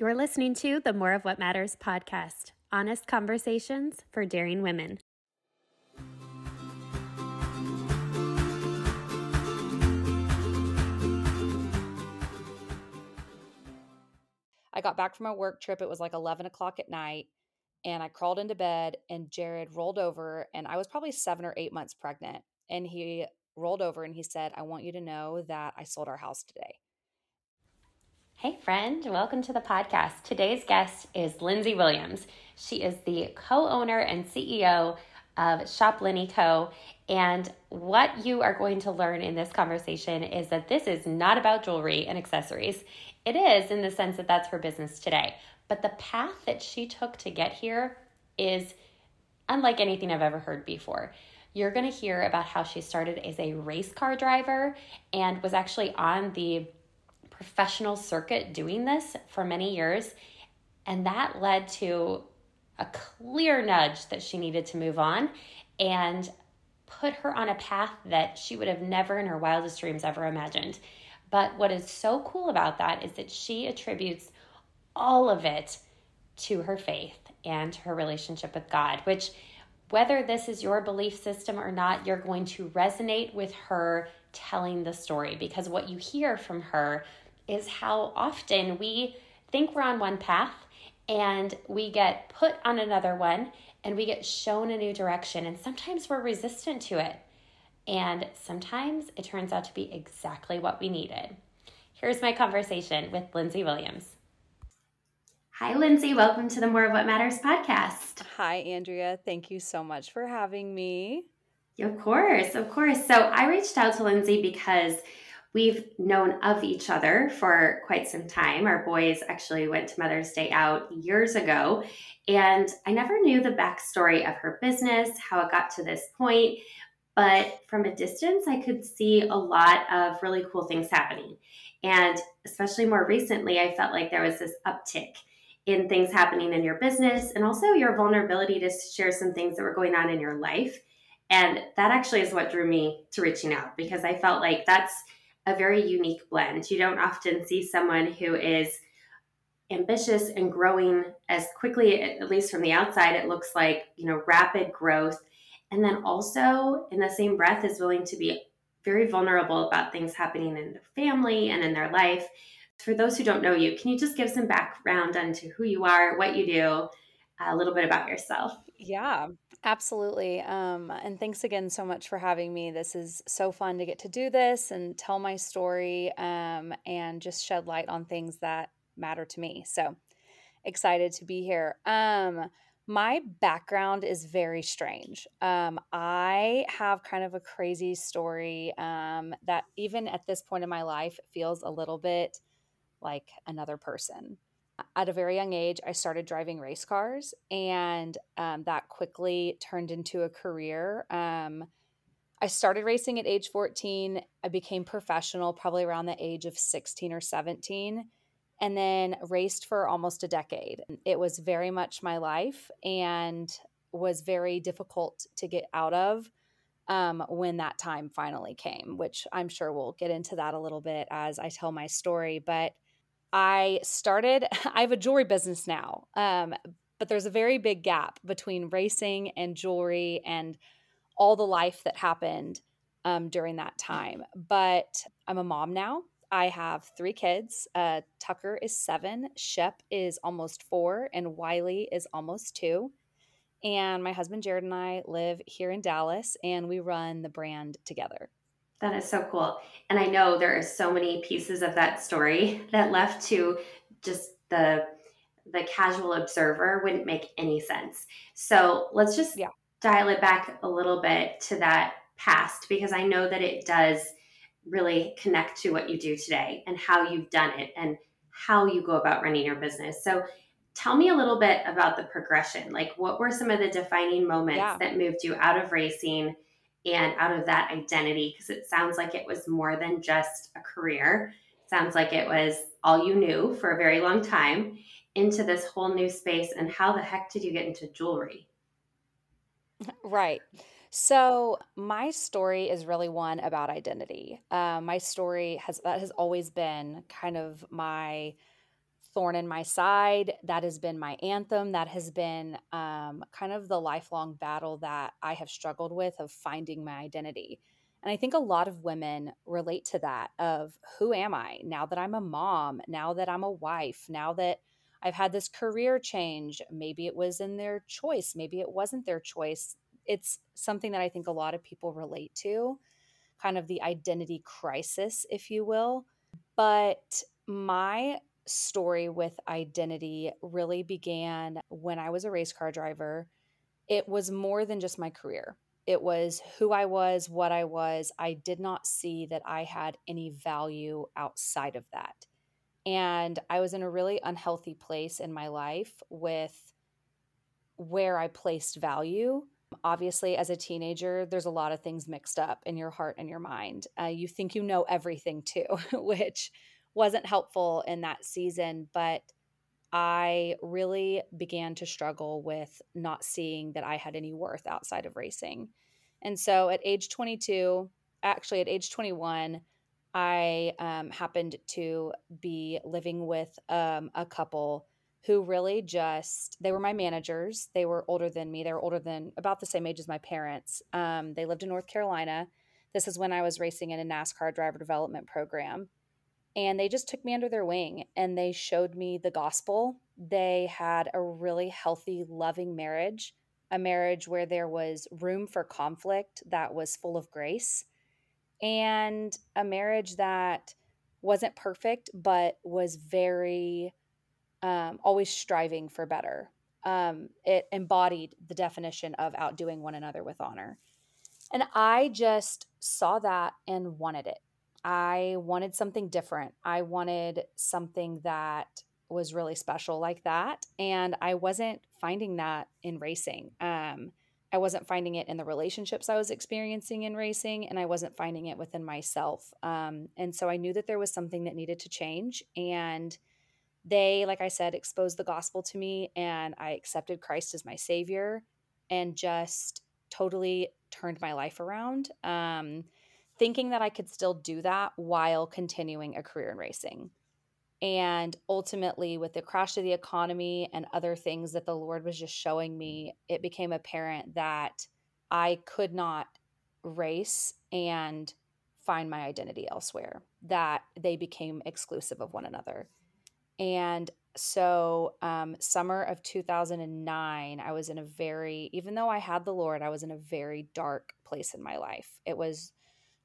You're listening to the More of What Matters podcast honest conversations for daring women. I got back from a work trip. It was like 11 o'clock at night. And I crawled into bed, and Jared rolled over. And I was probably seven or eight months pregnant. And he rolled over and he said, I want you to know that I sold our house today. Hey, friend, welcome to the podcast. Today's guest is Lindsey Williams. She is the co owner and CEO of Shop Linny Co. And what you are going to learn in this conversation is that this is not about jewelry and accessories. It is in the sense that that's her business today. But the path that she took to get here is unlike anything I've ever heard before. You're going to hear about how she started as a race car driver and was actually on the professional circuit doing this for many years. And that led to a clear nudge that she needed to move on and put her on a path that she would have never in her wildest dreams ever imagined. But what is so cool about that is that she attributes all of it to her faith and her relationship with God, which, whether this is your belief system or not, you're going to resonate with her telling the story because what you hear from her is how often we think we're on one path and we get put on another one and we get shown a new direction. And sometimes we're resistant to it. And sometimes it turns out to be exactly what we needed. Here's my conversation with Lindsey Williams. Hi, Lindsey. Welcome to the More of What Matters podcast. Hi, Andrea. Thank you so much for having me. Of course, of course. So I reached out to Lindsey because We've known of each other for quite some time. Our boys actually went to Mother's Day out years ago, and I never knew the backstory of her business, how it got to this point. But from a distance, I could see a lot of really cool things happening. And especially more recently, I felt like there was this uptick in things happening in your business and also your vulnerability to share some things that were going on in your life. And that actually is what drew me to reaching out because I felt like that's a very unique blend. You don't often see someone who is ambitious and growing as quickly, at least from the outside, it looks like, you know, rapid growth. And then also, in the same breath, is willing to be very vulnerable about things happening in their family and in their life. For those who don't know you, can you just give some background onto who you are, what you do, a little bit about yourself? Yeah. Absolutely. Um, and thanks again so much for having me. This is so fun to get to do this and tell my story um, and just shed light on things that matter to me. So excited to be here. Um, my background is very strange. Um, I have kind of a crazy story um, that, even at this point in my life, feels a little bit like another person at a very young age, I started driving race cars, and um, that quickly turned into a career. Um, I started racing at age 14. I became professional probably around the age of 16 or 17, and then raced for almost a decade. It was very much my life and was very difficult to get out of um, when that time finally came, which I'm sure we'll get into that a little bit as I tell my story. But I started, I have a jewelry business now, um, but there's a very big gap between racing and jewelry and all the life that happened um, during that time. But I'm a mom now. I have three kids. Uh, Tucker is seven, Shep is almost four, and Wiley is almost two. And my husband Jared and I live here in Dallas, and we run the brand together. That is so cool. And I know there are so many pieces of that story that left to just the the casual observer wouldn't make any sense. So let's just yeah. dial it back a little bit to that past because I know that it does really connect to what you do today and how you've done it and how you go about running your business. So tell me a little bit about the progression. Like what were some of the defining moments yeah. that moved you out of racing and out of that identity because it sounds like it was more than just a career. Sounds like it was all you knew for a very long time into this whole new space and how the heck did you get into jewelry? Right. So my story is really one about identity. Uh, my story has that has always been kind of my thorn in my side. That has been my anthem. That has been um, kind of the lifelong battle that I have struggled with of finding my identity. And I think a lot of women relate to that of who am I now that I'm a mom, now that I'm a wife, now that I've had this career change. Maybe it was in their choice, maybe it wasn't their choice. It's something that I think a lot of people relate to, kind of the identity crisis, if you will. But my story with identity really began when I was a race car driver. It was more than just my career. It was who I was, what I was. I did not see that I had any value outside of that. And I was in a really unhealthy place in my life with where I placed value. Obviously, as a teenager, there's a lot of things mixed up in your heart and your mind. Uh, you think you know everything too, which wasn't helpful in that season. But I really began to struggle with not seeing that I had any worth outside of racing. And so at age 22, actually at age 21, I um, happened to be living with um, a couple who really just they were my managers. They were older than me. They were older than about the same age as my parents. Um, they lived in North Carolina. This is when I was racing in a NASCAR driver development program. And they just took me under their wing and they showed me the gospel. They had a really healthy, loving marriage, a marriage where there was room for conflict that was full of grace and a marriage that wasn't perfect, but was very um, always striving for better. Um, it embodied the definition of outdoing one another with honor. And I just saw that and wanted it. I wanted something different. I wanted something that was really special like that. And I wasn't finding that in racing. Um, I wasn't finding it in the relationships I was experiencing in racing, and I wasn't finding it within myself. Um, and so I knew that there was something that needed to change. And they, like I said, exposed the gospel to me, and I accepted Christ as my savior and just totally turned my life around, um, thinking that I could still do that while continuing a career in racing. And ultimately, with the crash of the economy and other things that the Lord was just showing me, it became apparent that I could not race and find my identity elsewhere, that they became exclusive of one another. And so, um, summer of 2009, I was in a very, even though I had the Lord, I was in a very dark place in my life. It was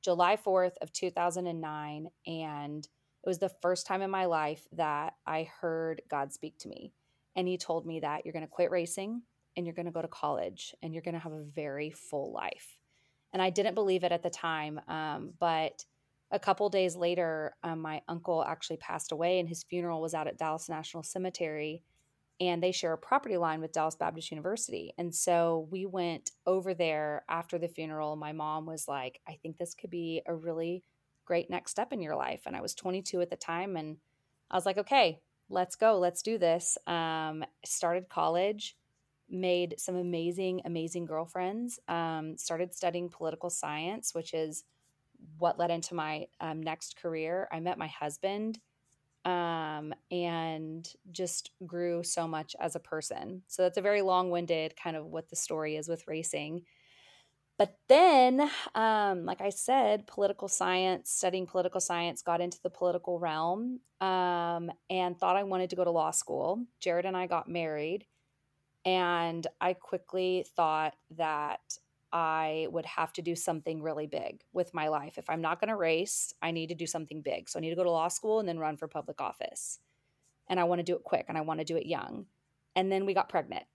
July 4th of 2009. And it was the first time in my life that I heard God speak to me. And He told me that you're going to quit racing and you're going to go to college and you're going to have a very full life. And I didn't believe it at the time. Um, but a couple days later, um, my uncle actually passed away and his funeral was out at Dallas National Cemetery. And they share a property line with Dallas Baptist University. And so we went over there after the funeral. My mom was like, I think this could be a really great next step in your life. And I was 22 at the time, and I was like, okay, let's go, let's do this. Um, started college, made some amazing, amazing girlfriends. Um, started studying political science, which is what led into my um, next career. I met my husband um, and just grew so much as a person. So that's a very long winded kind of what the story is with racing. But then, um, like I said, political science, studying political science, got into the political realm um, and thought I wanted to go to law school. Jared and I got married, and I quickly thought that I would have to do something really big with my life. If I'm not going to race, I need to do something big. So I need to go to law school and then run for public office. And I want to do it quick and I want to do it young. And then we got pregnant.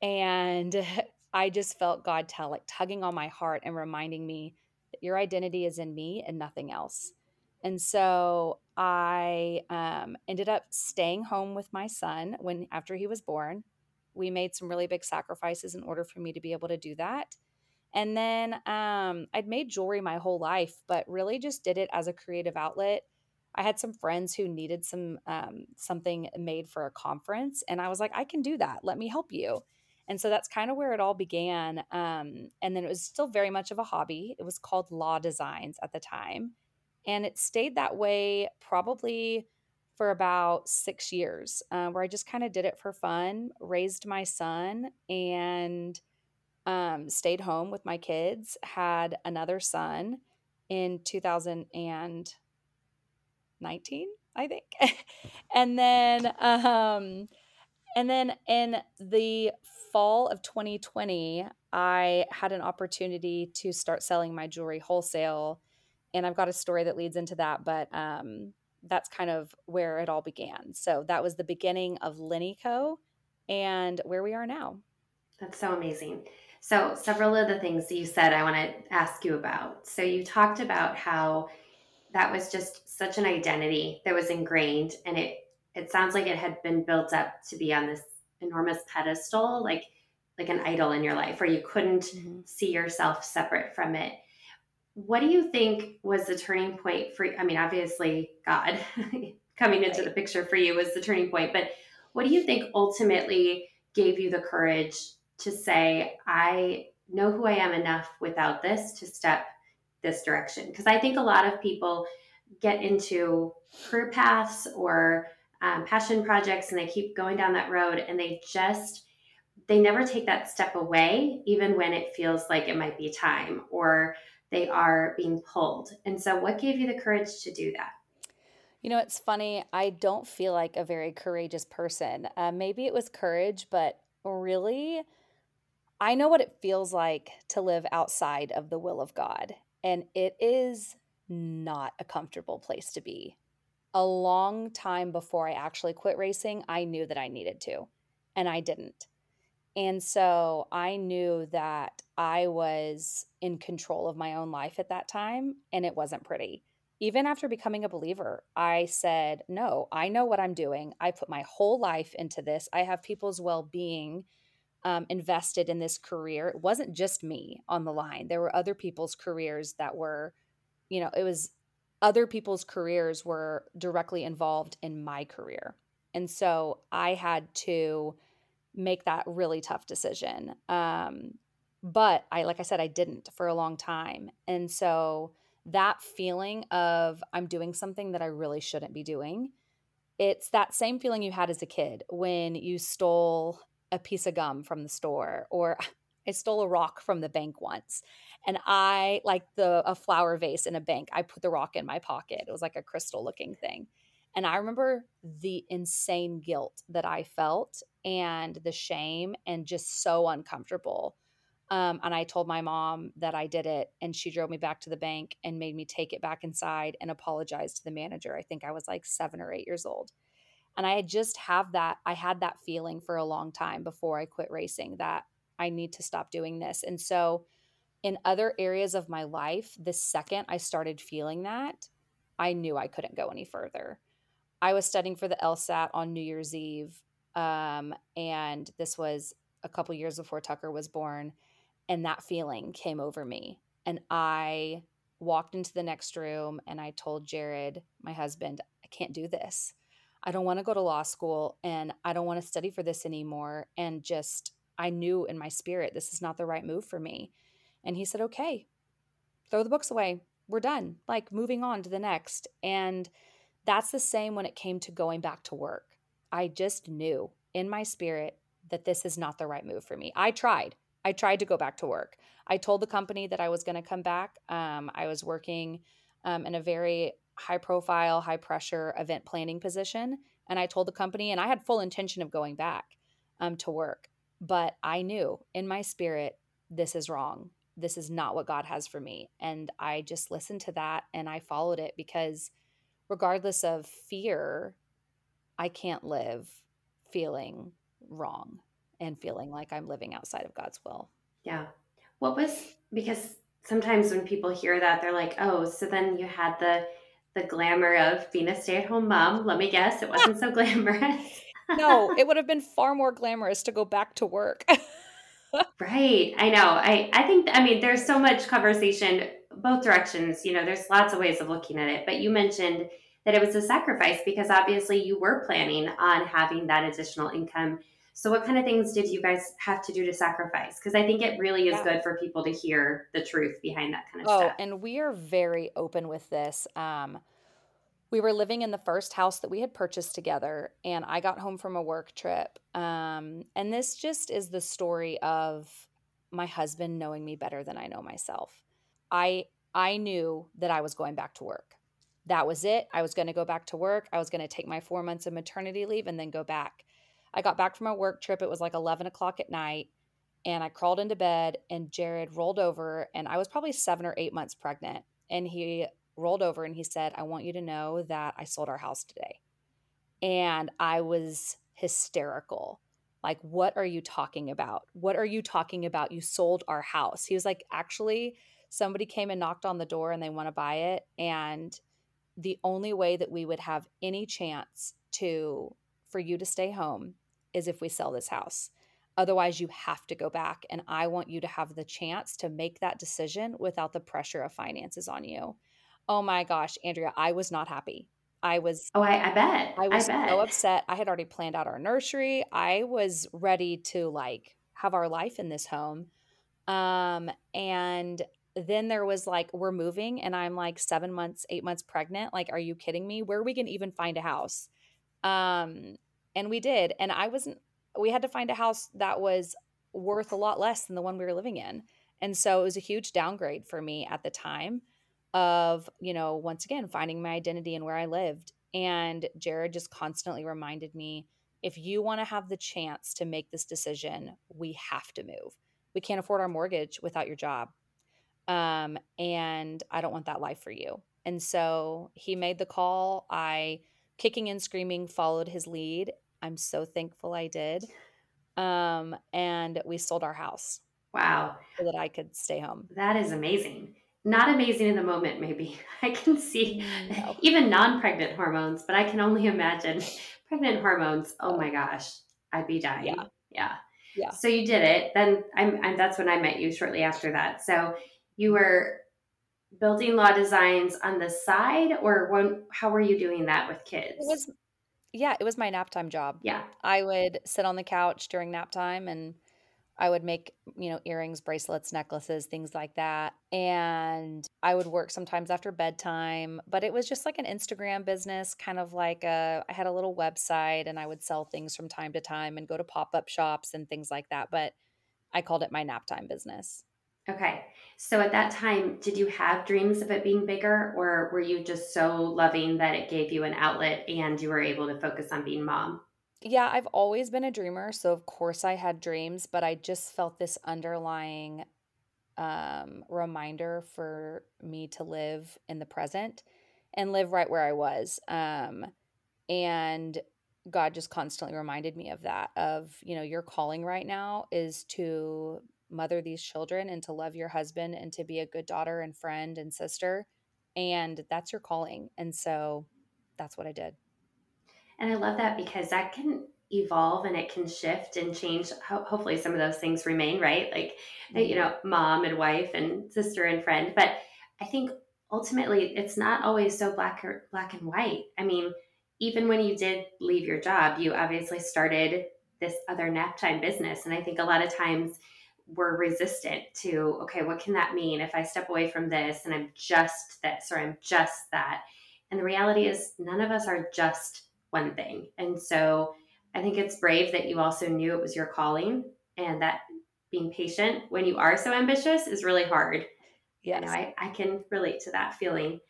And I just felt God tell like tugging on my heart and reminding me that your identity is in me and nothing else. And so I um, ended up staying home with my son when after he was born. We made some really big sacrifices in order for me to be able to do that. And then um, I'd made jewelry my whole life, but really just did it as a creative outlet. I had some friends who needed some um, something made for a conference, and I was like, I can do that. Let me help you. And so that's kind of where it all began. Um, and then it was still very much of a hobby. It was called Law Designs at the time. And it stayed that way probably for about six years, uh, where I just kind of did it for fun, raised my son, and um, stayed home with my kids. Had another son in 2019, I think, and then um, and then in the fall of 2020, I had an opportunity to start selling my jewelry wholesale. And I've got a story that leads into that, but um, that's kind of where it all began. So that was the beginning of Linnyco and where we are now. That's so amazing. So, several of the things that you said, I want to ask you about. So, you talked about how that was just such an identity that was ingrained, and it it sounds like it had been built up to be on this enormous pedestal, like like an idol in your life where you couldn't mm-hmm. see yourself separate from it. What do you think was the turning point for I mean obviously God coming into right. the picture for you was the turning point, but what do you think ultimately gave you the courage to say I know who I am enough without this to step this direction? Because I think a lot of people get into career paths or um, passion projects and they keep going down that road and they just they never take that step away even when it feels like it might be time or they are being pulled. And so what gave you the courage to do that? You know it's funny i don't feel like a very courageous person. Uh, maybe it was courage but really i know what it feels like to live outside of the will of god and it is not a comfortable place to be a long time before I actually quit racing, I knew that I needed to, and I didn't. And so I knew that I was in control of my own life at that time, and it wasn't pretty. Even after becoming a believer, I said, No, I know what I'm doing. I put my whole life into this. I have people's well being um, invested in this career. It wasn't just me on the line, there were other people's careers that were, you know, it was other people's careers were directly involved in my career. And so I had to make that really tough decision. Um, but I, like I said, I didn't for a long time. And so that feeling of I'm doing something that I really shouldn't be doing, it's that same feeling you had as a kid when you stole a piece of gum from the store or I stole a rock from the bank once and I like the a flower vase in a bank. I put the rock in my pocket. It was like a crystal looking thing. And I remember the insane guilt that I felt and the shame and just so uncomfortable. Um, and I told my mom that I did it, and she drove me back to the bank and made me take it back inside and apologize to the manager. I think I was like seven or eight years old. And I just have that, I had that feeling for a long time before I quit racing that I need to stop doing this. And so, in other areas of my life, the second I started feeling that, I knew I couldn't go any further. I was studying for the LSAT on New Year's Eve, um, and this was a couple years before Tucker was born, and that feeling came over me. And I walked into the next room and I told Jared, my husband, I can't do this. I don't want to go to law school and I don't want to study for this anymore. And just, I knew in my spirit, this is not the right move for me. And he said, okay, throw the books away. We're done. Like moving on to the next. And that's the same when it came to going back to work. I just knew in my spirit that this is not the right move for me. I tried. I tried to go back to work. I told the company that I was going to come back. Um, I was working um, in a very high profile, high pressure event planning position. And I told the company, and I had full intention of going back um, to work. But I knew in my spirit, this is wrong this is not what God has for me. And I just listened to that and I followed it because, regardless of fear, I can't live feeling wrong and feeling like I'm living outside of God's will. Yeah. What was because sometimes when people hear that they're like, "Oh, so then you had the the glamour of being a stay-at-home mom." Let me guess, it wasn't so glamorous. no, it would have been far more glamorous to go back to work. right. I know. I, I think, I mean, there's so much conversation both directions. You know, there's lots of ways of looking at it. But you mentioned that it was a sacrifice because obviously you were planning on having that additional income. So, what kind of things did you guys have to do to sacrifice? Because I think it really is yeah. good for people to hear the truth behind that kind of oh, stuff. and we are very open with this. Um, we were living in the first house that we had purchased together, and I got home from a work trip. Um, and this just is the story of my husband knowing me better than I know myself. I I knew that I was going back to work. That was it. I was going to go back to work. I was going to take my four months of maternity leave and then go back. I got back from a work trip. It was like 11 o'clock at night. And I crawled into bed, and Jared rolled over. And I was probably seven or eight months pregnant. And he rolled over and he said, I want you to know that I sold our house today. And I was hysterical. Like, what are you talking about? What are you talking about? You sold our house. He was like, actually, somebody came and knocked on the door and they want to buy it. And the only way that we would have any chance to for you to stay home is if we sell this house. Otherwise, you have to go back. And I want you to have the chance to make that decision without the pressure of finances on you. Oh my gosh, Andrea, I was not happy. I was Oh, I, I bet. I was I bet. so upset. I had already planned out our nursery. I was ready to like have our life in this home. Um and then there was like we're moving and I'm like 7 months, 8 months pregnant. Like are you kidding me? Where are we going to even find a house? Um and we did and I wasn't we had to find a house that was worth a lot less than the one we were living in. And so it was a huge downgrade for me at the time of, you know, once again, finding my identity and where I lived. And Jared just constantly reminded me if you want to have the chance to make this decision, we have to move. We can't afford our mortgage without your job. Um, and I don't want that life for you. And so he made the call. I, kicking and screaming, followed his lead. I'm so thankful I did. Um, and we sold our house. Wow. So that I could stay home. That is amazing not amazing in the moment maybe i can see No. even non-pregnant hormones but i can only imagine pregnant hormones oh my gosh i'd be dying Yeah. yeah Yeah. so you did it then I'm, I'm that's when i met you shortly after that so you were building law designs on the side or when how were you doing that with kids It was yeah, it was my nap time job. yeah I would sit on the couch during nap time and I would make, you know, earrings, bracelets, necklaces, things like that. And I would work sometimes after bedtime, but it was just like an Instagram business, kind of like a I had a little website and I would sell things from time to time and go to pop-up shops and things like that, but I called it my nap time business. Okay so at that time did you have dreams of it being bigger or were you just so loving that it gave you an outlet and you were able to focus on being mom Yeah, I've always been a dreamer, so of course I had dreams, but I just felt this underlying um, reminder for me to live in the present and live right where I was. Um, and God just constantly reminded me of that of, you know, your calling right now is to mother these children and to love your husband and to be a good daughter and friend and sister. And that's your calling. And so that's what I did. And I love that because that can evolve and it can shift and change. Ho- hopefully, some of those things remain, right? Like, uh, you know, mom and wife and sister and friend. But I think ultimately, it's not always so black or black and white. I mean, even when you did leave your job, you obviously started this other nap time business, and I think a lot of times we're resistant to okay what can that mean if i step away from this and i'm just this or i'm just that and the reality is none of us are just one thing. And so I think it's brave that you also knew it was your calling and that being patient when you are so ambitious is really hard. Yes. You know, I, I can relate to that feeling.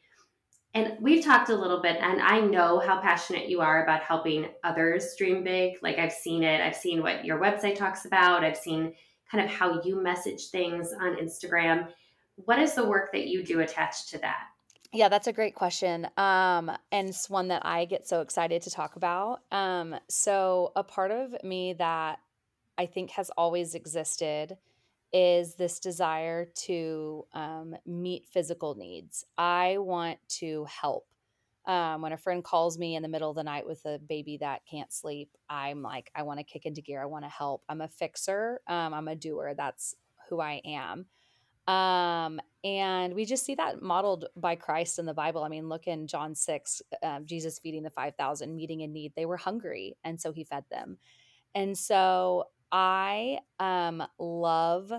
And we've talked a little bit, and I know how passionate you are about helping others dream big. Like I've seen it, I've seen what your website talks about, I've seen kind of how you message things on Instagram. What is the work that you do attached to that? Yeah, that's a great question. Um, and it's one that I get so excited to talk about. Um, so, a part of me that I think has always existed is this desire to um, meet physical needs. I want to help. Um, when a friend calls me in the middle of the night with a baby that can't sleep, I'm like, I want to kick into gear. I want to help. I'm a fixer. Um, I'm a doer. That's who I am. Um, and we just see that modeled by Christ in the Bible. I mean, look in John 6, um, Jesus feeding the 5,000, meeting in need. They were hungry, and so he fed them. And so I um, love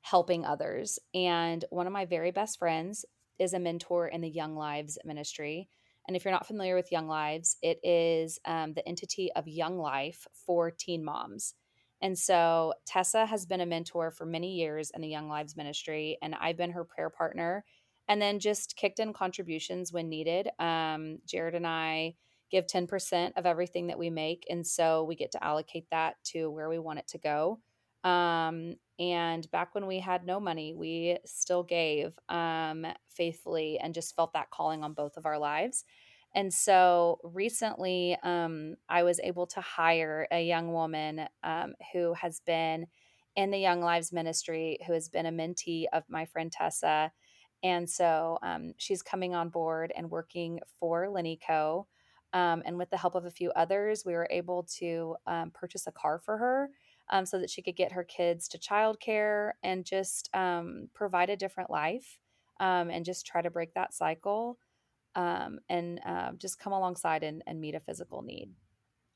helping others. And one of my very best friends is a mentor in the Young Lives ministry. And if you're not familiar with Young Lives, it is um, the entity of Young Life for teen moms. And so Tessa has been a mentor for many years in the Young Lives ministry, and I've been her prayer partner and then just kicked in contributions when needed. Um, Jared and I give 10% of everything that we make. And so we get to allocate that to where we want it to go. Um, and back when we had no money, we still gave um, faithfully and just felt that calling on both of our lives. And so recently, um, I was able to hire a young woman um, who has been in the Young Lives Ministry, who has been a mentee of my friend Tessa. And so um, she's coming on board and working for LinnyCo. Um, and with the help of a few others, we were able to um, purchase a car for her um, so that she could get her kids to childcare and just um, provide a different life um, and just try to break that cycle um, and uh, just come alongside and, and meet a physical need.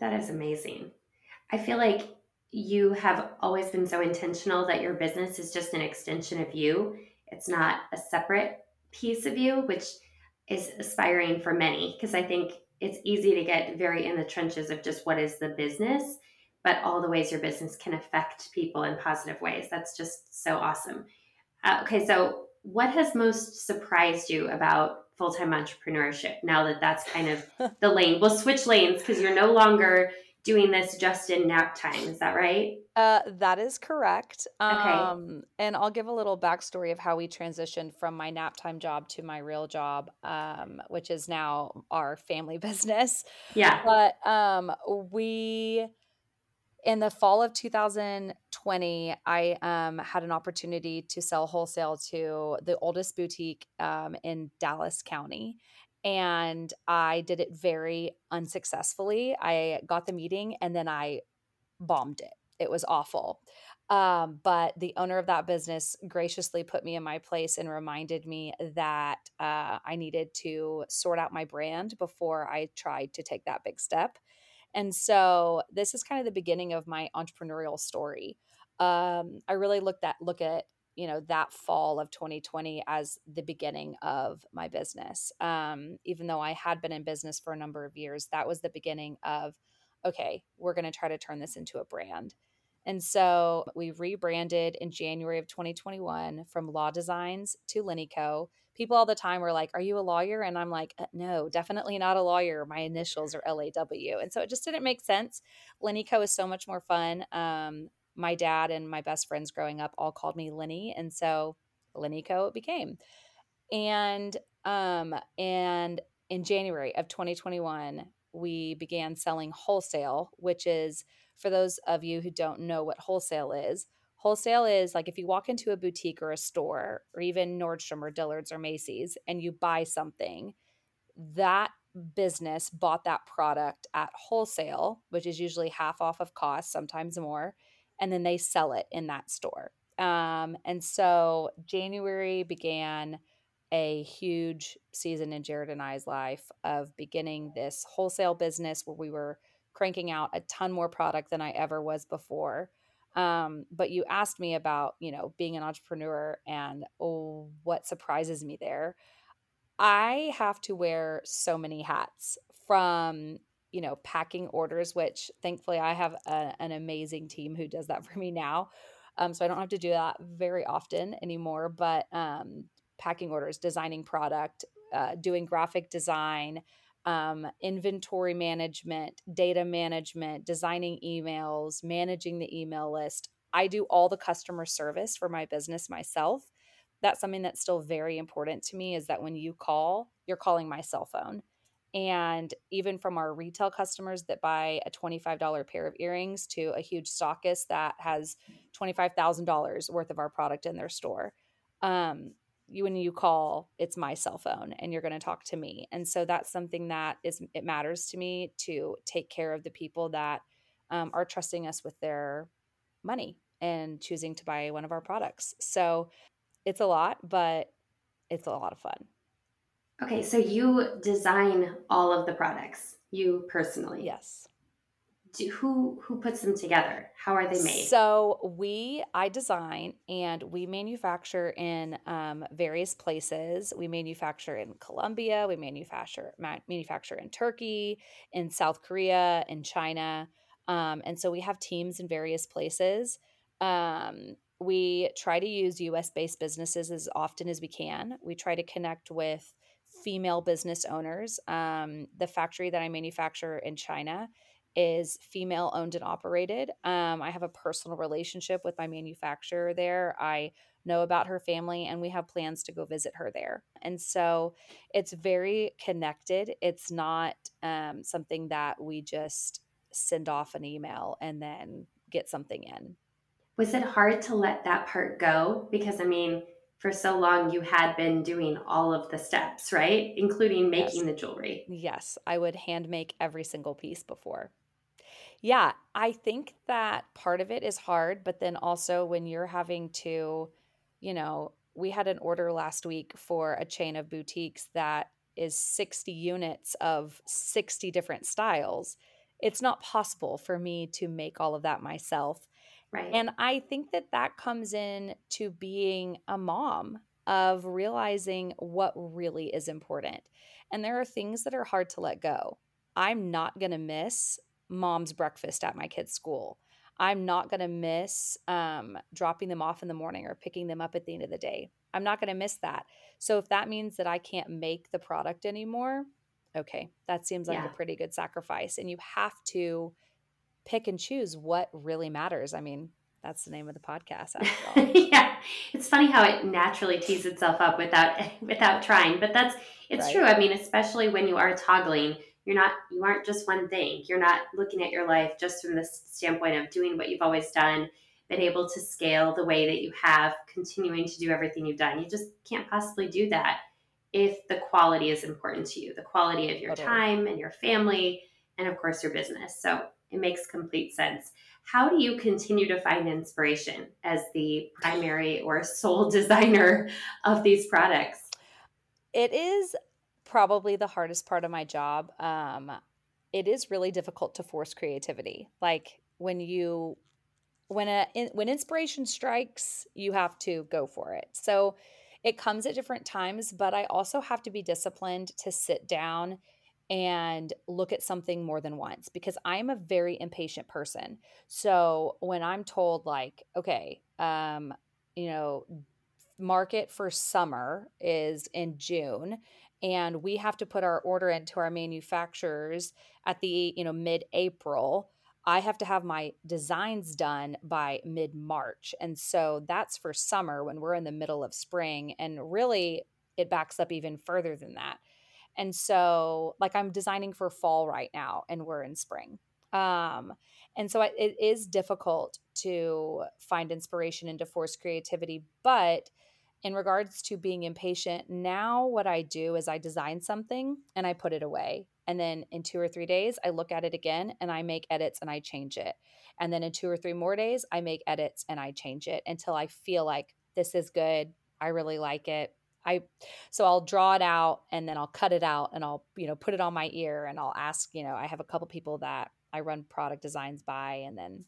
That is amazing. I feel like you have always been so intentional that your business is just an extension of you. It's not a separate piece of you, which is aspiring for many because I think it's easy to get very in the trenches of just what is the business, but all the ways your business can affect people in positive ways. That's just so awesome. Uh, okay, so what has most surprised you about full time entrepreneurship now that that's kind of the lane? We'll switch lanes because you're no longer doing this just in nap time. Is that right? Uh, that is correct. Okay. Um, and I'll give a little backstory of how we transitioned from my nap time job to my real job, um, which is now our family business. Yeah. But um, we in the fall of 2020, I um, had an opportunity to sell wholesale to the oldest boutique um, in Dallas County. And I did it very unsuccessfully. I got the meeting and then I bombed it. It was awful. Um, but the owner of that business graciously put me in my place and reminded me that uh, I needed to sort out my brand before I tried to take that big step. And so this is kind of the beginning of my entrepreneurial story. Um, I really looked at look at you know that fall of 2020 as the beginning of my business. Um, even though I had been in business for a number of years, that was the beginning of okay, we're going to try to turn this into a brand. And so we rebranded in January of 2021 from Law Designs to LinnyCo people all the time were like, Are you a lawyer? And I'm like, uh, No, definitely not a lawyer. My initials are LAW. And so it just didn't make sense. LinnyCo is so much more fun. Um, my dad and my best friends growing up all called me Linny. And so LinnyCo it became. And um, and in January of 2021, we began selling wholesale, which is for those of you who don't know what wholesale is, Wholesale is like if you walk into a boutique or a store or even Nordstrom or Dillard's or Macy's and you buy something, that business bought that product at wholesale, which is usually half off of cost, sometimes more, and then they sell it in that store. Um, and so January began a huge season in Jared and I's life of beginning this wholesale business where we were cranking out a ton more product than I ever was before. Um, but you asked me about, you know, being an entrepreneur and oh, what surprises me there. I have to wear so many hats from, you know, packing orders, which thankfully I have a, an amazing team who does that for me now. Um, so I don't have to do that very often anymore. But um, packing orders, designing product, uh, doing graphic design, um, inventory management, data management, designing emails, managing the email list. I do all the customer service for my business myself. That's something that's still very important to me is that when you call, you're calling my cell phone. And even from our retail customers that buy a $25 pair of earrings to a huge stockist that has $25,000 worth of our product in their store. Um, you when you call it's my cell phone and you're going to talk to me. And so that's something that is it matters to me to take care of the people that um, are trusting us with their money and choosing to buy one of our products. So it's a lot but it's a lot of fun. Okay so you design all of the products you personally. Yes do, who who puts them together? How are they made? So we, I design and we manufacture in um, various places. We manufacture in Colombia. We manufacture ma- manufacture in Turkey, in South Korea, in China, um, and so we have teams in various places. Um, we try to use US based businesses as often as we can. We try to connect with female business owners. Um, the factory that I manufacture in China is female owned and operated. Um, I have a personal relationship with my manufacturer there. I know about her family and we have plans to go visit her there. And so it's very connected. It's not um, something that we just send off an email and then get something in. Was it hard to let that part go? Because I mean, for so long you had been doing all of the steps, right? Including making yes. the jewelry. Yes, I would hand make every single piece before. Yeah, I think that part of it is hard, but then also when you're having to, you know, we had an order last week for a chain of boutiques that is 60 units of 60 different styles. It's not possible for me to make all of that myself. Right. And I think that that comes in to being a mom of realizing what really is important. And there are things that are hard to let go. I'm not going to miss mom's breakfast at my kids' school. I'm not going to miss um, dropping them off in the morning or picking them up at the end of the day. I'm not going to miss that. So if that means that I can't make the product anymore, okay, that seems like yeah. a pretty good sacrifice. And you have to pick and choose what really matters. I mean, that's the name of the podcast. yeah, it's funny how it naturally tees itself up without without trying, but that's it's right. true. I mean, especially when you are toggling you're not you aren't just one thing. You're not looking at your life just from the standpoint of doing what you've always done been able to scale the way that you have continuing to do everything you've done. You just can't possibly do that if the quality is important to you the quality of your time and your family and of course your business. So it makes complete sense. How do you continue to find inspiration as the primary or sole designer of these products? It is probably the hardest part of my job. Um, it is really difficult to force creativity. Like when you when a when inspiration strikes, you have to go for it. So it comes at different times, but I also have to be disciplined to sit down and look at something more than once because I'm a very impatient person. So when I'm told like, okay, um, you know, market for summer is in June and we have to put our order into our manufacturers at the you know mid-april. I have to have my designs done by mid-march and so that's for summer when we're in the middle of spring and really it backs up even further than that. And so like i'm designing for fall right now and we're in spring. Um and so it is difficult to find inspiration and to force creativity but in regards to being impatient, now what I do is I design something and I put it away. And then in two or three days, I look at it again and I make edits and I change it. And then in two or three more days, I make edits and I change it until I feel like this is good. I really like it. I so I'll draw it out and then I'll cut it out and I'll, you know, put it on my ear and I'll ask, you know, I have a couple people that I run product designs by and then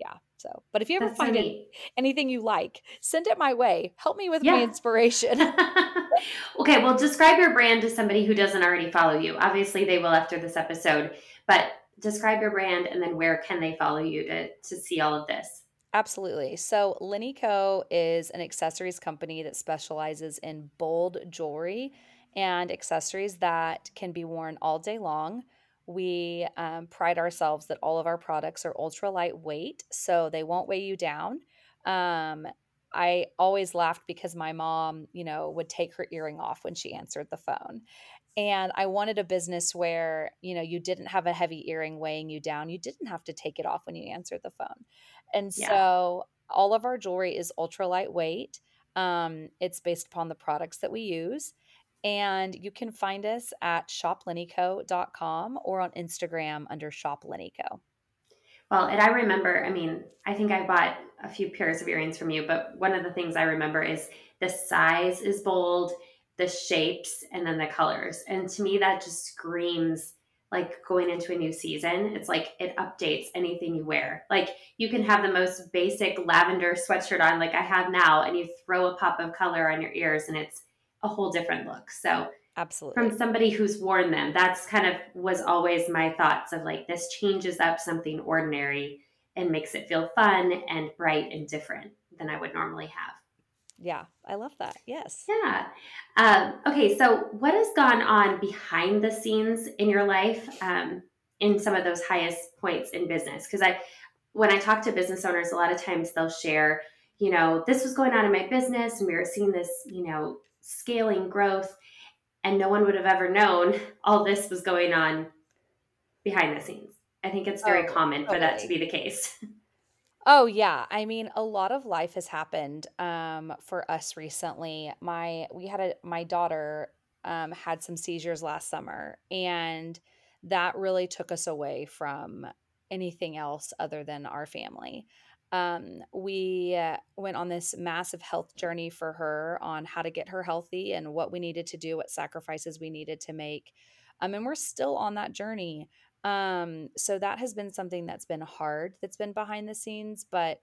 yeah. So, but if you ever That's find any, anything you like, send it my way. Help me with yeah. my inspiration. okay, well, describe your brand to somebody who doesn't already follow you. Obviously, they will after this episode, but describe your brand and then where can they follow you to to see all of this? Absolutely. So, Linny Co is an accessories company that specializes in bold jewelry and accessories that can be worn all day long we um, pride ourselves that all of our products are ultra lightweight, so they won't weigh you down. Um, I always laughed because my mom, you know, would take her earring off when she answered the phone. And I wanted a business where, you know, you didn't have a heavy earring weighing you down. You didn't have to take it off when you answered the phone. And yeah. so all of our jewelry is ultra lightweight. Um, it's based upon the products that we use. And you can find us at shoplinnyco.com or on Instagram under shoplinnyco. Well, and I remember, I mean, I think I bought a few pairs of earrings from you, but one of the things I remember is the size is bold, the shapes, and then the colors. And to me, that just screams like going into a new season, it's like it updates anything you wear. Like you can have the most basic lavender sweatshirt on, like I have now, and you throw a pop of color on your ears, and it's a whole different look. So, absolutely, from somebody who's worn them, that's kind of was always my thoughts of like this changes up something ordinary and makes it feel fun and bright and different than I would normally have. Yeah, I love that. Yes. Yeah. Um, okay, so what has gone on behind the scenes in your life um, in some of those highest points in business? Because I, when I talk to business owners, a lot of times they'll share, you know, this was going on in my business, and we were seeing this, you know, scaling growth, and no one would have ever known all this was going on behind the scenes. I think it's very oh, common for that to be the case. Oh yeah, I mean a lot of life has happened um, for us recently. My we had a my daughter um, had some seizures last summer, and that really took us away from anything else other than our family. Um, we uh, went on this massive health journey for her on how to get her healthy and what we needed to do, what sacrifices we needed to make. Um, and we're still on that journey. Um, so that has been something that's been hard, that's been behind the scenes, but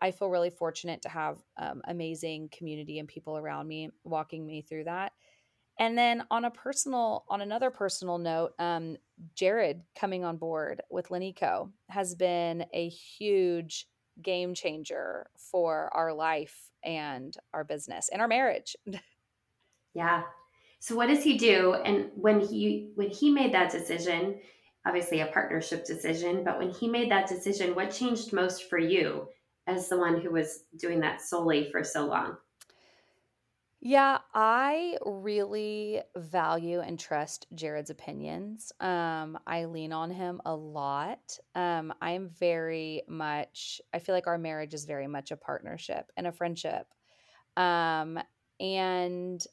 I feel really fortunate to have um, amazing community and people around me walking me through that. And then on a personal, on another personal note, um, Jared coming on board with LinnyCo has been a huge game changer for our life and our business and our marriage. yeah. So what does he do? And when he when he made that decision, obviously a partnership decision, but when he made that decision, what changed most for you as the one who was doing that solely for so long? Yeah, I really value and trust Jared's opinions. Um, I lean on him a lot. Um, I'm very much, I feel like our marriage is very much a partnership and a friendship. Um, and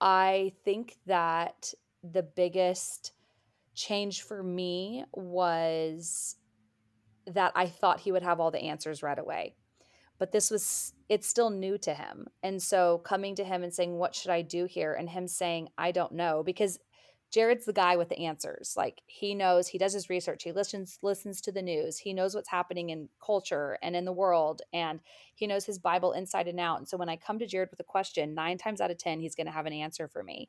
I think that the biggest change for me was that I thought he would have all the answers right away. But this was, it's still new to him. And so coming to him and saying, What should I do here? And him saying, I don't know, because Jared's the guy with the answers. Like he knows, he does his research, he listens listens to the news, he knows what's happening in culture and in the world, and he knows his Bible inside and out. And so when I come to Jared with a question, nine times out of ten, he's going to have an answer for me.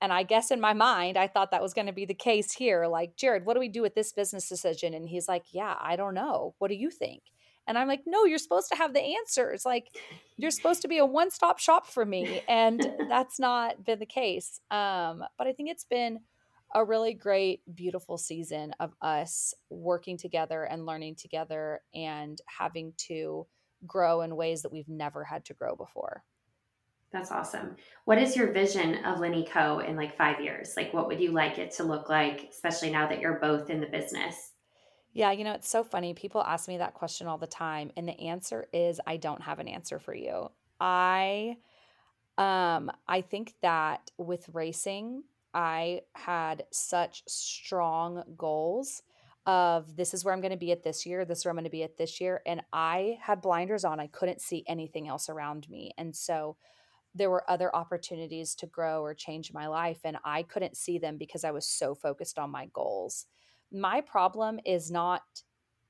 And I guess in my mind, I thought that was going to be the case here. Like, Jared, what do we do with this business decision? And he's like, Yeah, I don't know. What do you think? And I'm like, No, you're supposed to have the answers. Like, you're supposed to be a one stop shop for me. And that's not been the case. Um, but I think it's been a really great, beautiful season of us working together and learning together and having to grow in ways that we've never had to grow before. That's awesome. What is your vision of Linny Co in like five years? Like, what would you like it to look like, especially now that you're both in the business? Yeah, you know, it's so funny. People ask me that question all the time, and the answer is I don't have an answer for you. I um I think that with racing, I had such strong goals of this is where I'm going to be at this year, this is where I'm going to be at this year, and I had blinders on. I couldn't see anything else around me. And so there were other opportunities to grow or change my life and I couldn't see them because I was so focused on my goals. My problem is not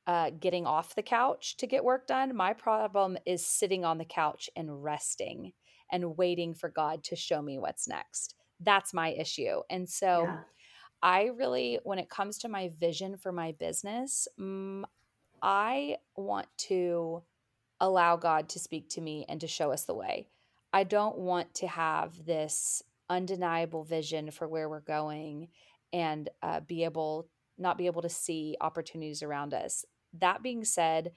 uh, getting off the couch to get work done. My problem is sitting on the couch and resting and waiting for God to show me what's next. That's my issue. And so yeah. I really, when it comes to my vision for my business, mm, I want to allow God to speak to me and to show us the way. I don't want to have this undeniable vision for where we're going and uh, be able not be able to see opportunities around us. That being said,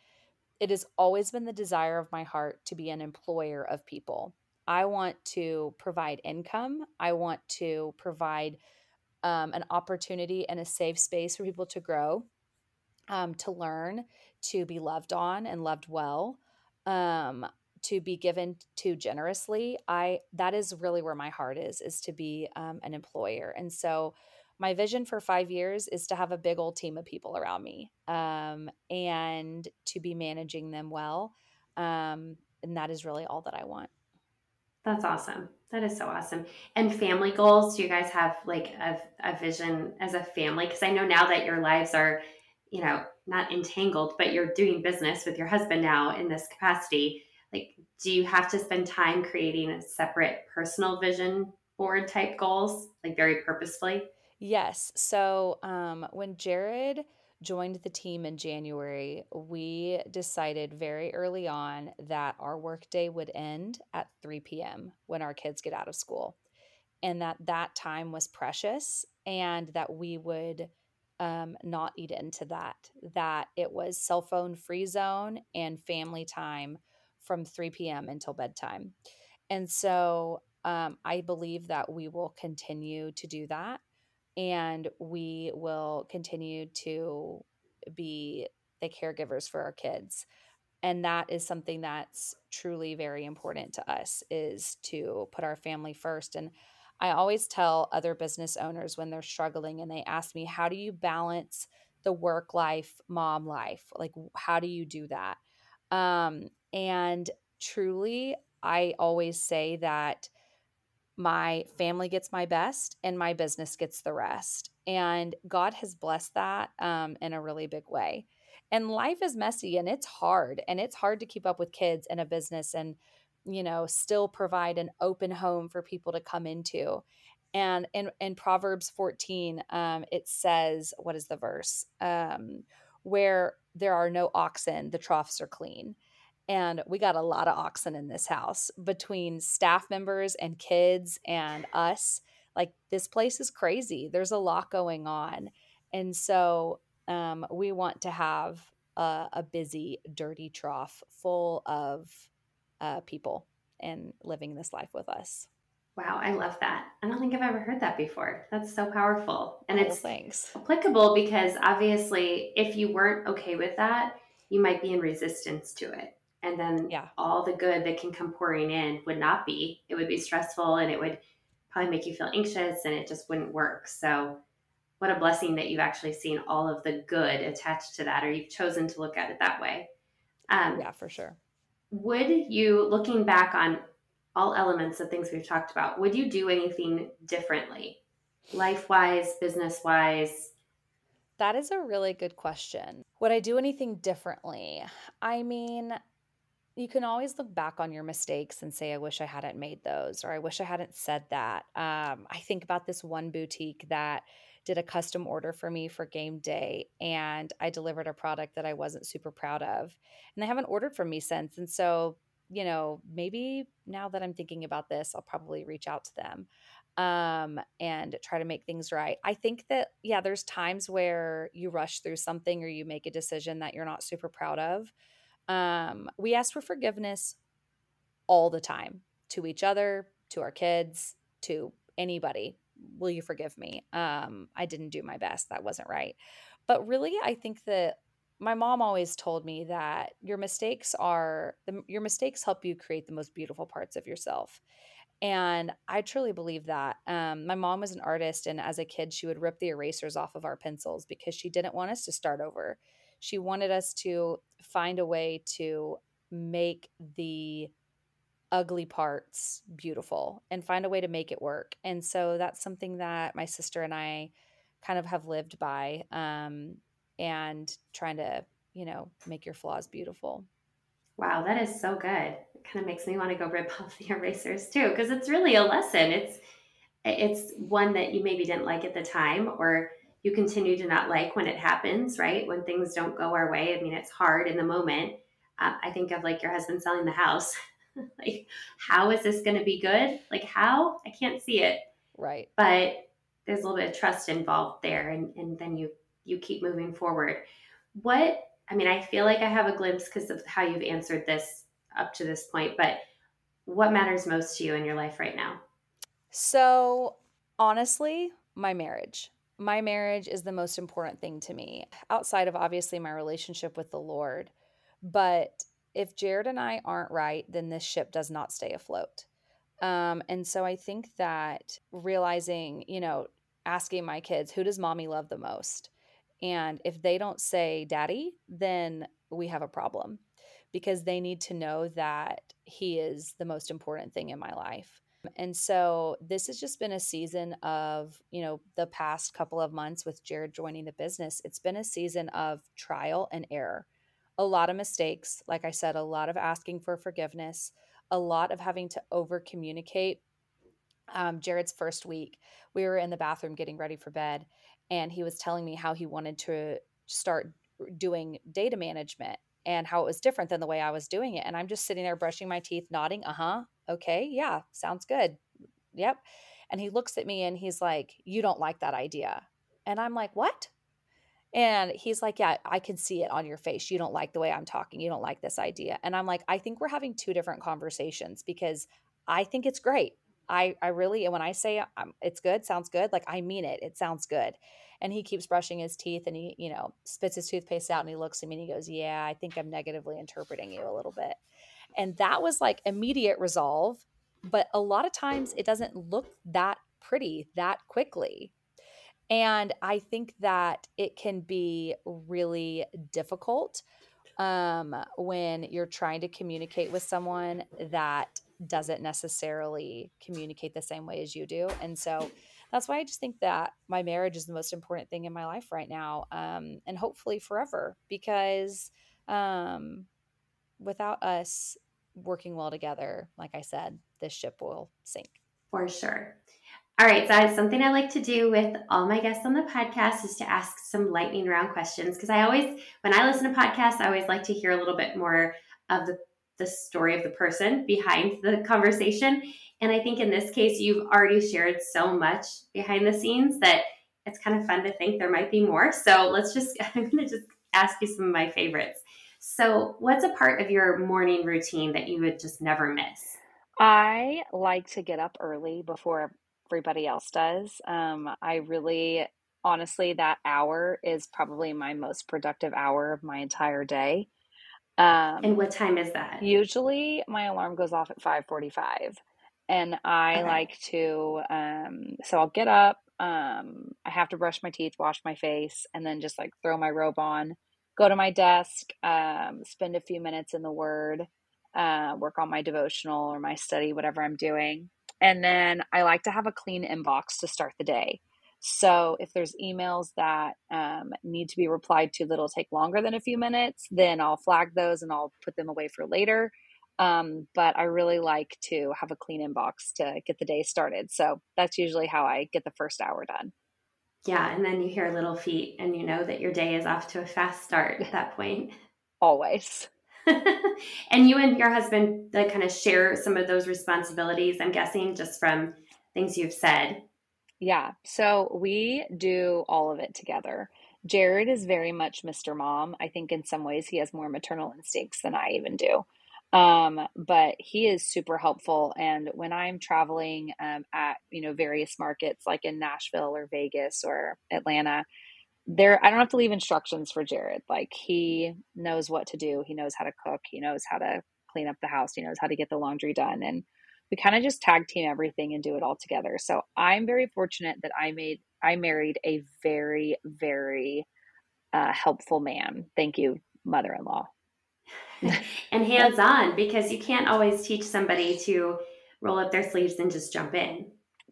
it has always been the desire of my heart to be an employer of people. I want to provide income. I want to provide um, an opportunity and a safe space for people to grow, um, to learn, to be loved on and loved well. Um, to be given to generously i that is really where my heart is is to be um, an employer and so my vision for five years is to have a big old team of people around me um, and to be managing them well um, and that is really all that i want That's awesome. That is so awesome. And family goals, do you guys have like a, a vision as a family? Because I know now that your lives are, you know, not entangled, but you're doing business with your husband now in this capacity. Like, do you have to spend time creating a separate personal vision board type goals, like very purposefully? Yes. So um, when Jared joined the team in January, we decided very early on that our workday would end at 3 p.m. when our kids get out of school, and that that time was precious, and that we would um, not eat into that. That it was cell phone free zone and family time from 3 p.m. until bedtime. And so um, I believe that we will continue to do that and we will continue to be the caregivers for our kids and that is something that's truly very important to us is to put our family first and i always tell other business owners when they're struggling and they ask me how do you balance the work life mom life? Like how do you do that? Um, and truly i always say that my family gets my best and my business gets the rest. And God has blessed that um, in a really big way. And life is messy and it's hard. And it's hard to keep up with kids and a business and, you know, still provide an open home for people to come into. And in, in Proverbs 14, um, it says, what is the verse? Um, where there are no oxen, the troughs are clean and we got a lot of oxen in this house between staff members and kids and us. Like this place is crazy. There's a lot going on. And so um, we want to have a, a, busy dirty trough full of uh, people and living this life with us. Wow i love that. I don't think i've ever heard that before. That's so powerful. And it's thanks. applicable because obviously if you weren't okay with that you might be in resistance to it and then yeah. all the good that can come pouring in would not be it would be stressful and it would probably make you feel anxious and it just wouldn't work so what a blessing that you've actually seen all of the good attached to that or you've chosen to look at it that way um, yeah for sure would you looking back on all elements of things we've talked about would you do anything differently life wise business wise that is a really good question. Would I do anything differently? I mean, you can always look back on your mistakes and say, I wish I hadn't made those, or I wish I hadn't said that. Um, I think about this one boutique that did a custom order for me for game day, and I delivered a product that I wasn't super proud of. And they haven't ordered from me since. And so, you know, maybe now that I'm thinking about this, I'll probably reach out to them um, and try to make things right. I think that, yeah, there's times where you rush through something or you make a decision that you're not super proud of. Um, we ask for forgiveness all the time to each other, to our kids, to anybody. Will you forgive me? Um, I didn't do my best. That wasn't right. But really, I think that my mom always told me that your mistakes are your mistakes help you create the most beautiful parts of yourself. And I truly believe that. Um, my mom was an artist, and as a kid, she would rip the erasers off of our pencils because she didn't want us to start over she wanted us to find a way to make the ugly parts beautiful and find a way to make it work. And so that's something that my sister and I kind of have lived by um, and trying to, you know, make your flaws beautiful. Wow, that is so good. It kind of makes me want to go rip off the erasers too, because it's really a lesson. It's it's one that you maybe didn't like at the time, or you continue to not like when it happens, right? When things don't go our way. I mean, it's hard in the moment. Uh, I think of like your husband selling the house. like, how is this going to be good? Like, how? I can't see it. Right. But there's a little bit of trust involved there, and, and then you you keep moving forward. What I mean, I feel like I have a glimpse because of how you've answered this up to this point, but what matters most to you in your life right now? So, honestly, my marriage my marriage is the most important thing to me, outside of obviously my relationship with the Lord. But if Jared and I aren't right, then this ship does not stay afloat. Um, and so I think that realizing, you know, asking my kids, who does mommy love the most? And if they don't say daddy, then we have a problem because they need to know that he is the most important thing in my life. And so this has just been a season of, you know, the past couple of months with Jared joining the business. It's been a season of trial and error. A lot of mistakes, like I said, a lot of asking for forgiveness, a lot of having to over communicate. Um, Jared's first week, we were in the bathroom getting ready for bed, and he was telling me how he wanted to start doing data management and how it was different than the way I was doing it. And I'm just sitting there brushing my teeth, nodding, uh huh, okay, yeah, sounds good. Yep. And he looks at me and he's like, You don't like that idea. And I'm like, What? And he's like, Yeah, I can see it on your face. You don't like the way I'm talking. You don't like this idea. And I'm like, I think we're having two different conversations because I think it's great. I, I really, and when I say um, it's good, sounds good, like I mean it, it sounds good. And he keeps brushing his teeth and he, you know, spits his toothpaste out and he looks at me and he goes, Yeah, I think I'm negatively interpreting you a little bit. And that was like immediate resolve. But a lot of times it doesn't look that pretty that quickly. And I think that it can be really difficult um, when you're trying to communicate with someone that doesn't necessarily communicate the same way as you do. And so that's why I just think that my marriage is the most important thing in my life right now, um, and hopefully forever, because um, without us working well together, like I said, this ship will sink. For sure. All right, so something I like to do with all my guests on the podcast is to ask some lightning round questions because I always, when I listen to podcasts, I always like to hear a little bit more of the the story of the person behind the conversation. And I think in this case, you've already shared so much behind the scenes that it's kind of fun to think there might be more. So let's just, I'm going to just ask you some of my favorites. So, what's a part of your morning routine that you would just never miss? I like to get up early before everybody else does. Um, I really, honestly, that hour is probably my most productive hour of my entire day. Um, and what time is that? Usually, my alarm goes off at five forty-five, and I okay. like to. Um, so I'll get up. Um, I have to brush my teeth, wash my face, and then just like throw my robe on, go to my desk, um, spend a few minutes in the Word, uh, work on my devotional or my study, whatever I'm doing, and then I like to have a clean inbox to start the day. So if there's emails that um, need to be replied to that'll take longer than a few minutes, then I'll flag those and I'll put them away for later. Um, but I really like to have a clean inbox to get the day started. So that's usually how I get the first hour done. Yeah, and then you hear little feet and you know that your day is off to a fast start at that point. Always. and you and your husband like kind of share some of those responsibilities, I'm guessing, just from things you've said. Yeah. So we do all of it together. Jared is very much Mr. Mom. I think in some ways he has more maternal instincts than I even do. Um, but he is super helpful. And when I'm traveling um, at, you know, various markets like in Nashville or Vegas or Atlanta, there I don't have to leave instructions for Jared. Like he knows what to do. He knows how to cook. He knows how to clean up the house. He knows how to get the laundry done. And we kind of just tag team everything and do it all together. So I'm very fortunate that I made I married a very very uh, helpful man. Thank you, mother-in-law. and hands on because you can't always teach somebody to roll up their sleeves and just jump in.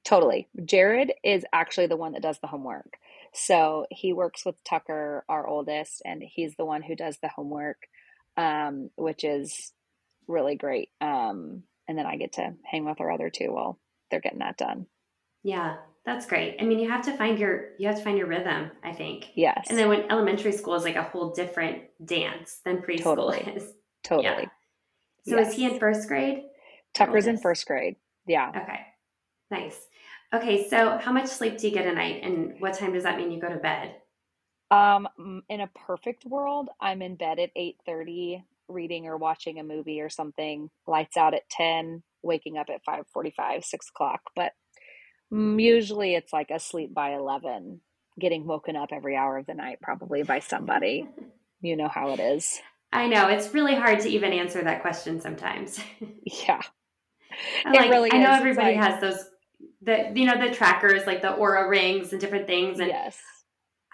Totally. Jared is actually the one that does the homework. So he works with Tucker, our oldest, and he's the one who does the homework, um, which is really great. Um, and then I get to hang with our other two while they're getting that done. Yeah, that's great. I mean, you have to find your you have to find your rhythm, I think. Yes. And then when elementary school is like a whole different dance than preschool totally. is. Totally. Yeah. So yes. is he in first grade? Tucker's in first grade. Yeah. Okay. Nice. Okay, so how much sleep do you get a night and what time does that mean you go to bed? Um in a perfect world, I'm in bed at 8:30 reading or watching a movie or something, lights out at 10, waking up at 5.45, 6 o'clock. But usually it's like asleep by 11, getting woken up every hour of the night, probably by somebody. you know how it is. I know. It's really hard to even answer that question sometimes. yeah. Like, really I know is. everybody like, has those the you know the trackers like the Oura rings and different things and yes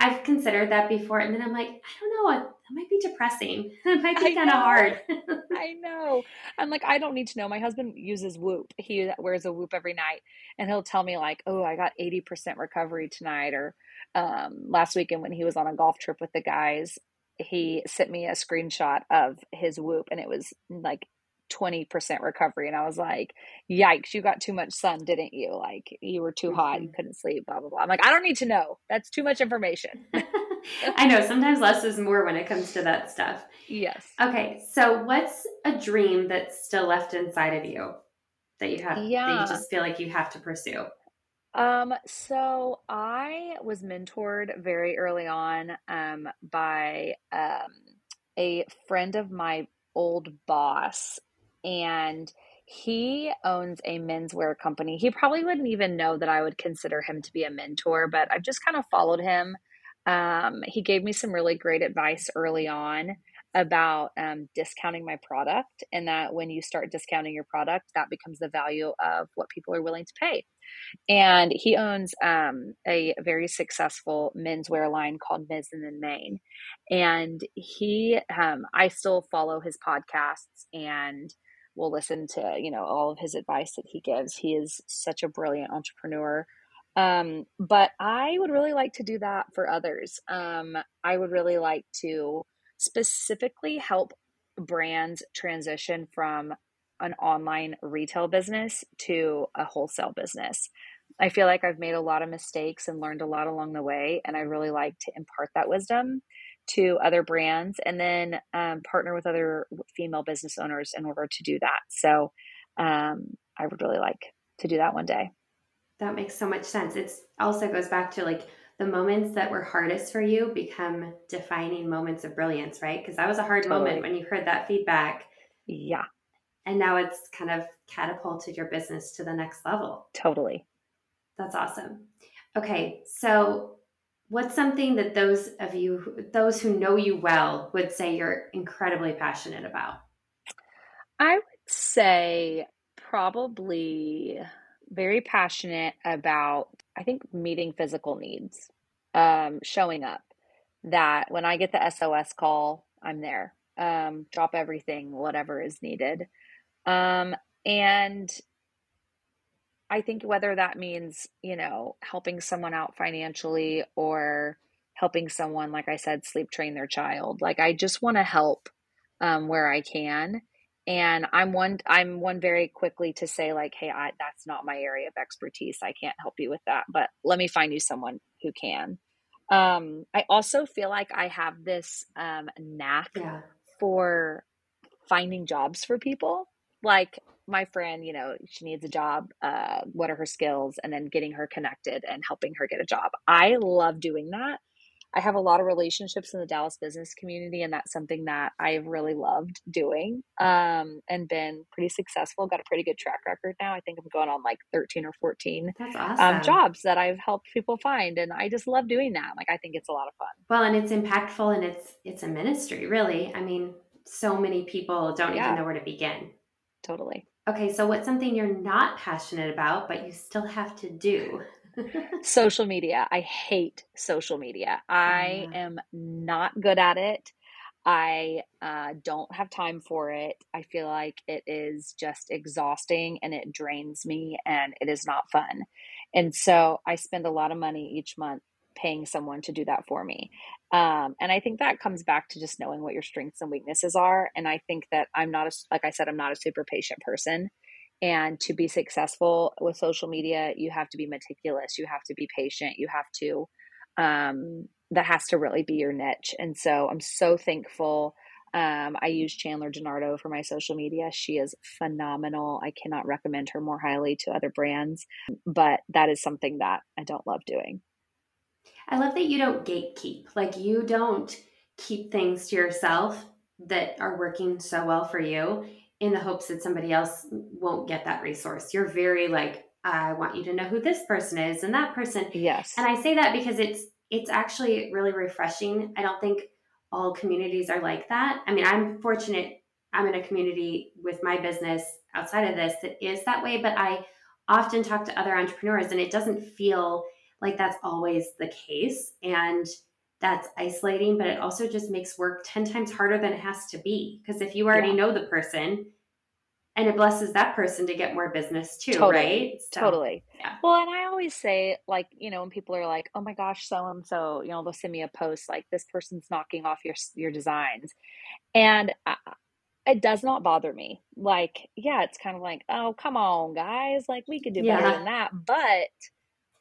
I've considered that before and then I'm like I don't know that might be depressing. It might be kind of hard. I know. I'm like, I don't need to know. My husband uses Whoop. He wears a Whoop every night, and he'll tell me like, "Oh, I got 80% recovery tonight," or um, last weekend when he was on a golf trip with the guys, he sent me a screenshot of his Whoop, and it was like 20% recovery. And I was like, yikes, you got too much sun, didn't you? Like, you were too hot, you mm-hmm. couldn't sleep, blah, blah, blah. I'm like, I don't need to know. That's too much information. I know. Sometimes less is more when it comes to that stuff. Yes. Okay. So, what's a dream that's still left inside of you that you have, yeah. that you just feel like you have to pursue? Um, so I was mentored very early on um, by um, a friend of my old boss and he owns a menswear company. He probably wouldn't even know that I would consider him to be a mentor, but I've just kind of followed him. Um, he gave me some really great advice early on about um, discounting my product, and that when you start discounting your product, that becomes the value of what people are willing to pay. And he owns um, a very successful menswear line called Mizzen and Main. And he, um, I still follow his podcasts and will listen to you know all of his advice that he gives. He is such a brilliant entrepreneur. Um, but i would really like to do that for others. Um, i would really like to specifically help brands transition from an online retail business to a wholesale business. I feel like i've made a lot of mistakes and learned a lot along the way and i really like to impart that wisdom to other brands and then um, partner with other female business owners in order to do that. So um, I would really like to do that one day. That makes so much sense. It's also goes back to like the moments that were hardest for you become defining moments of brilliance, right? Because that was a hard totally. moment when you heard that feedback. Yeah. And now it's kind of catapulted your business to the next level. Totally. That's awesome. Okay, so what's something that those of you those who know you well would say you're incredibly passionate about? I would say probably very passionate about i think meeting physical needs um, showing up that when i get the sos call i'm there um, drop everything whatever is needed. Um, and I think whether that means, you know, helping someone out financially or helping someone, like I said, sleep train their child. Like I just want to help um, where I can. And I'm one I'm one very quickly to say, like, hey, I, that's not my area of expertise. I can't help you with that. But let me find you someone who can. Um, I also feel like I have this um, knack yeah. for finding jobs for people. Like my friend, you know, she needs a job. Uh, what are her skills? And then getting her connected and helping her get a job. I love doing that. I have a lot of relationships in the Dallas business community, and that's something that I've really loved doing um, and been pretty successful. Got a pretty good track record now. I think I'm going on like 13 or 14 um, awesome. um, jobs that I've helped people find, and I just love doing that. Like I think it's a lot of fun. Well, and it's impactful, and it's it's a ministry, really. I mean, so many people don't yeah. even know where to begin. Totally. Okay, so what's something you're not passionate about, but you still have to do? social media. I hate social media. I yeah. am not good at it. I uh, don't have time for it. I feel like it is just exhausting and it drains me and it is not fun. And so I spend a lot of money each month paying someone to do that for me. Um, and I think that comes back to just knowing what your strengths and weaknesses are. And I think that I'm not a, like I said, I'm not a super patient person. And to be successful with social media, you have to be meticulous. You have to be patient. You have to, um, that has to really be your niche. And so I'm so thankful. Um, I use Chandler Gennardo for my social media. She is phenomenal. I cannot recommend her more highly to other brands, but that is something that I don't love doing. I love that you don't gatekeep. Like you don't keep things to yourself that are working so well for you in the hopes that somebody else won't get that resource. You're very like, I want you to know who this person is and that person. Yes. And I say that because it's it's actually really refreshing. I don't think all communities are like that. I mean, I'm fortunate I'm in a community with my business outside of this that is that way, but I often talk to other entrepreneurs and it doesn't feel like that's always the case. And that's isolating, but it also just makes work 10 times harder than it has to be. Because if you already yeah. know the person, and it blesses that person to get more business too, totally. right? So, totally. Yeah. Well, and I always say, like, you know, when people are like, "Oh my gosh, so and so," you know, they'll send me a post like, "This person's knocking off your your designs," and I, it does not bother me. Like, yeah, it's kind of like, "Oh, come on, guys! Like, we could do yeah. better than that," but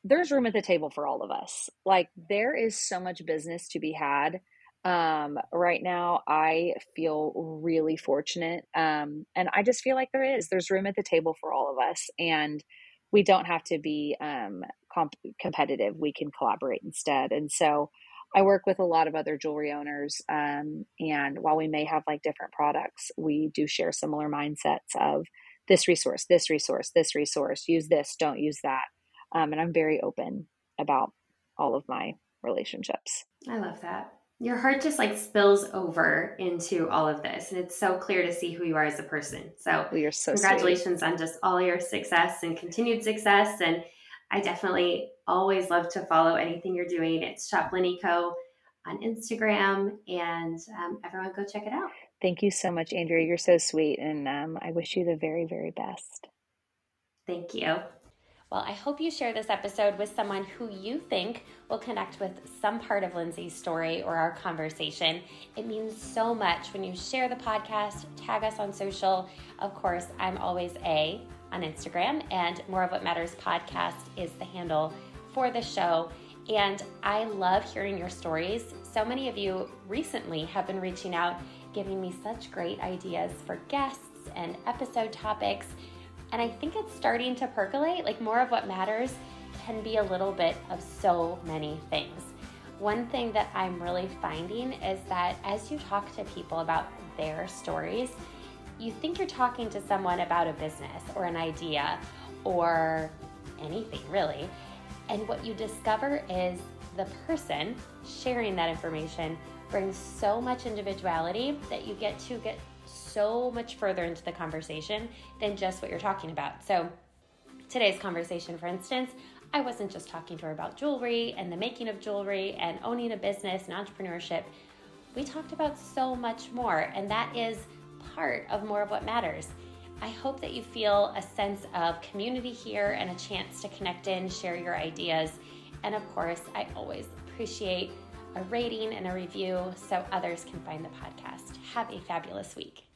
there's room at the table for all of us. Like, there is so much business to be had. Um right now i feel really fortunate um and i just feel like there is. There's room at the table for all of us and we don't have to be um comp- competitive. We can collaborate instead. And so i work with a lot of other jewelry owners um and while we may have like different products we do share similar mindsets of this resource this resource this resource use this don't use that um and i'm very open about all of my relationships. I love that. Your heart just like spills over into all of this and it's so clear to see who you are as a person. So well, you're so congratulations sweet. on just all your success and continued success and i definitely always love to follow anything you're doing. It's shop co on instagram and um, everyone go check it out. Thank you so much andrea. You're so sweet and um, i wish you the very very best. Thank you well, I hope you share this episode with someone who you think will connect with some part of Lindsey's story or our conversation. It means so much when you share the podcast, tag us on social. Of course, I'm always A on Instagram, and More of What Matters podcast is the handle for the show. And I love hearing your stories. So many of you recently have been reaching out, giving me such great ideas for guests and episode topics. And I think it's starting to percolate. Like more of what matters can be a little bit of so many things. One thing that I'm really finding is that as you talk to people about their stories, you think you're talking to someone about a business or an idea or anything really. And what you discover is the person sharing that information brings so much individuality that you get to get so much further into the conversation than just what you're talking about. So, today's conversation, for instance, I wasn't just talking to her about jewelry and the making of jewelry and owning a business and entrepreneurship. We talked about so much more, and that is part of more of what matters. I hope that you feel a sense of community here and a chance to connect in, share your ideas. And of course, I always appreciate a rating and a review so others can find the podcast. Have a fabulous week.